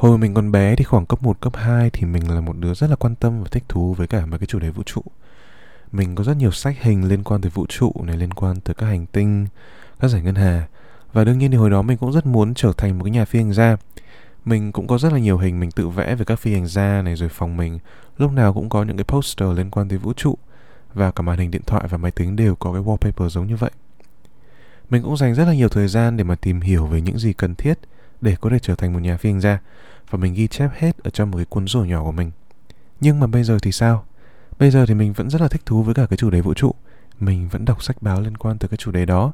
Hồi mình còn bé thì khoảng cấp 1, cấp 2 thì mình là một đứa rất là quan tâm và thích thú với cả mấy cái chủ đề vũ trụ. Mình có rất nhiều sách hình liên quan tới vũ trụ này, liên quan tới các hành tinh, các giải ngân hà. Và đương nhiên thì hồi đó mình cũng rất muốn trở thành một cái nhà phi hành gia. Mình cũng có rất là nhiều hình mình tự vẽ về các phi hành gia này rồi phòng mình lúc nào cũng có những cái poster liên quan tới vũ trụ và cả màn hình điện thoại và máy tính đều có cái wallpaper giống như vậy. Mình cũng dành rất là nhiều thời gian để mà tìm hiểu về những gì cần thiết để có thể trở thành một nhà phi hành gia và mình ghi chép hết ở trong một cái cuốn sổ nhỏ của mình. Nhưng mà bây giờ thì sao? Bây giờ thì mình vẫn rất là thích thú với cả cái chủ đề vũ trụ. Mình vẫn đọc sách báo liên quan tới cái chủ đề đó.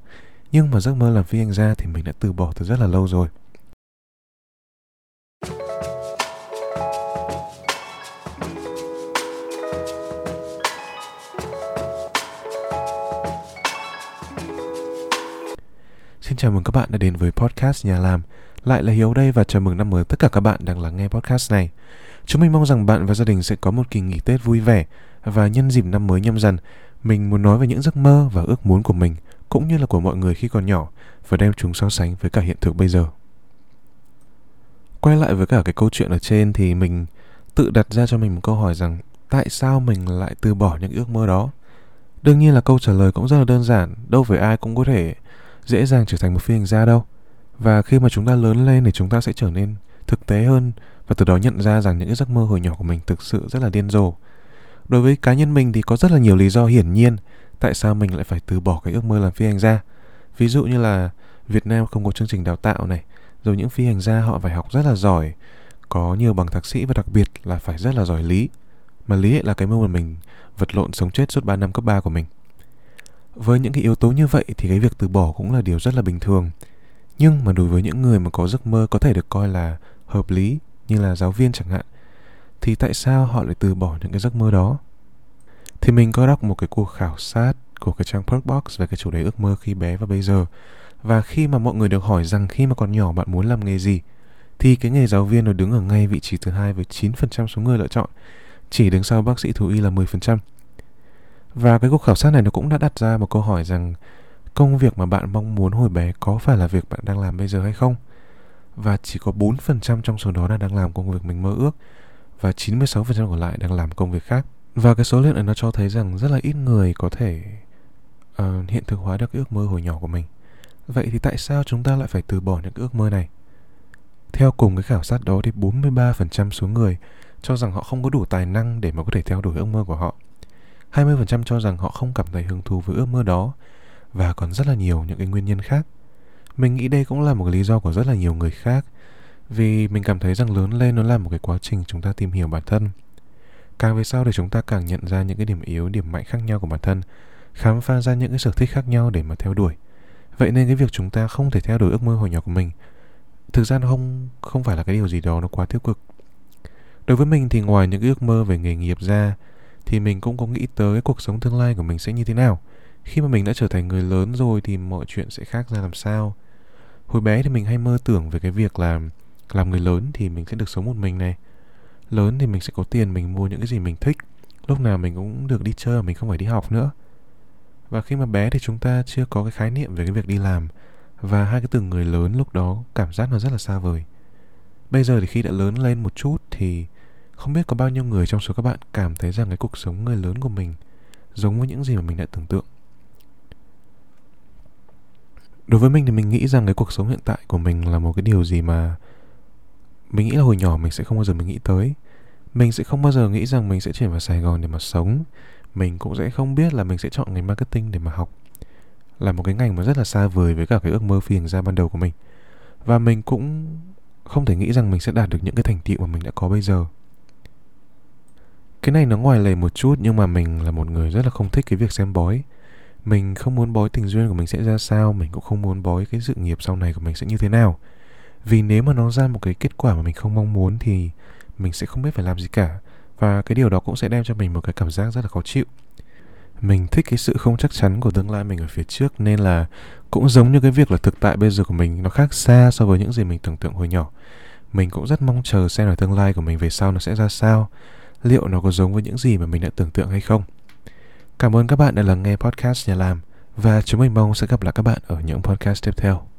Nhưng mà giấc mơ làm phi hành gia thì mình đã từ bỏ từ rất là lâu rồi. Xin chào mừng các bạn đã đến với podcast Nhà Làm. Lại là Hiếu đây và chào mừng năm mới tất cả các bạn đang lắng nghe podcast này. Chúng mình mong rằng bạn và gia đình sẽ có một kỳ nghỉ Tết vui vẻ và nhân dịp năm mới nhâm dần, mình muốn nói về những giấc mơ và ước muốn của mình cũng như là của mọi người khi còn nhỏ và đem chúng so sánh với cả hiện thực bây giờ. Quay lại với cả cái câu chuyện ở trên thì mình tự đặt ra cho mình một câu hỏi rằng tại sao mình lại từ bỏ những ước mơ đó? Đương nhiên là câu trả lời cũng rất là đơn giản, đâu phải ai cũng có thể dễ dàng trở thành một phi hành gia đâu và khi mà chúng ta lớn lên thì chúng ta sẽ trở nên thực tế hơn và từ đó nhận ra rằng những cái giấc mơ hồi nhỏ của mình thực sự rất là điên rồ. Đối với cá nhân mình thì có rất là nhiều lý do hiển nhiên tại sao mình lại phải từ bỏ cái ước mơ làm phi hành gia. Ví dụ như là Việt Nam không có chương trình đào tạo này, rồi những phi hành gia họ phải học rất là giỏi, có nhiều bằng thạc sĩ và đặc biệt là phải rất là giỏi lý. Mà lý là cái môn mà mình vật lộn sống chết suốt 3 năm cấp 3 của mình. Với những cái yếu tố như vậy thì cái việc từ bỏ cũng là điều rất là bình thường nhưng mà đối với những người mà có giấc mơ có thể được coi là hợp lý, như là giáo viên chẳng hạn, thì tại sao họ lại từ bỏ những cái giấc mơ đó thì mình có đọc một cái cuộc khảo sát của cái trang Perkbox về cái chủ đề ước mơ khi bé và bây giờ và khi mà mọi người được hỏi rằng khi mà còn nhỏ bạn muốn làm nghề gì, thì cái nghề giáo viên nó đứng ở ngay vị trí thứ hai với 9% số người lựa chọn, chỉ đứng sau bác sĩ thú y là 10%. Và cái cuộc khảo sát này nó cũng đã đặt ra một câu hỏi rằng công việc mà bạn mong muốn hồi bé có phải là việc bạn đang làm bây giờ hay không? Và chỉ có 4% trong số đó là đang làm công việc mình mơ ước và 96% còn lại đang làm công việc khác. Và cái số liệu này nó cho thấy rằng rất là ít người có thể uh, hiện thực hóa được ước mơ hồi nhỏ của mình. Vậy thì tại sao chúng ta lại phải từ bỏ những ước mơ này? Theo cùng cái khảo sát đó thì 43% số người cho rằng họ không có đủ tài năng để mà có thể theo đuổi ước mơ của họ. 20% cho rằng họ không cảm thấy hứng thú với ước mơ đó và còn rất là nhiều những cái nguyên nhân khác. Mình nghĩ đây cũng là một cái lý do của rất là nhiều người khác vì mình cảm thấy rằng lớn lên nó là một cái quá trình chúng ta tìm hiểu bản thân. Càng về sau thì chúng ta càng nhận ra những cái điểm yếu, điểm mạnh khác nhau của bản thân, khám phá ra những cái sở thích khác nhau để mà theo đuổi. Vậy nên cái việc chúng ta không thể theo đuổi ước mơ hồi nhỏ của mình thực ra nó không không phải là cái điều gì đó nó quá tiêu cực. Đối với mình thì ngoài những ước mơ về nghề nghiệp ra thì mình cũng có nghĩ tới cái cuộc sống tương lai của mình sẽ như thế nào khi mà mình đã trở thành người lớn rồi thì mọi chuyện sẽ khác ra làm sao. Hồi bé thì mình hay mơ tưởng về cái việc là làm người lớn thì mình sẽ được sống một mình này. Lớn thì mình sẽ có tiền mình mua những cái gì mình thích. Lúc nào mình cũng được đi chơi mình không phải đi học nữa. Và khi mà bé thì chúng ta chưa có cái khái niệm về cái việc đi làm. Và hai cái từ người lớn lúc đó cảm giác nó rất là xa vời. Bây giờ thì khi đã lớn lên một chút thì không biết có bao nhiêu người trong số các bạn cảm thấy rằng cái cuộc sống người lớn của mình giống với những gì mà mình đã tưởng tượng đối với mình thì mình nghĩ rằng cái cuộc sống hiện tại của mình là một cái điều gì mà mình nghĩ là hồi nhỏ mình sẽ không bao giờ mình nghĩ tới. Mình sẽ không bao giờ nghĩ rằng mình sẽ chuyển vào sài gòn để mà sống. Mình cũng sẽ không biết là mình sẽ chọn ngành marketing để mà học. Là một cái ngành mà rất là xa vời với cả cái ước mơ phi hành gia ban đầu của mình. Và mình cũng không thể nghĩ rằng mình sẽ đạt được những cái thành tựu mà mình đã có bây giờ. Cái này nó ngoài lề một chút nhưng mà mình là một người rất là không thích cái việc xem bói mình không muốn bói tình duyên của mình sẽ ra sao, mình cũng không muốn bói cái sự nghiệp sau này của mình sẽ như thế nào. Vì nếu mà nó ra một cái kết quả mà mình không mong muốn thì mình sẽ không biết phải làm gì cả, và cái điều đó cũng sẽ đem cho mình một cái cảm giác rất là khó chịu. Mình thích cái sự không chắc chắn của tương lai mình ở phía trước nên là cũng giống như cái việc là thực tại bây giờ của mình, nó khác xa so với những gì mình tưởng tượng hồi nhỏ. Mình cũng rất mong chờ xem là tương lai của mình về sau nó sẽ ra sao, liệu nó có giống với những gì mà mình đã tưởng tượng hay không. Cảm ơn các bạn đã lắng nghe podcast nhà làm, và chúng mình mong sẽ gặp lại các bạn ở những podcast tiếp theo.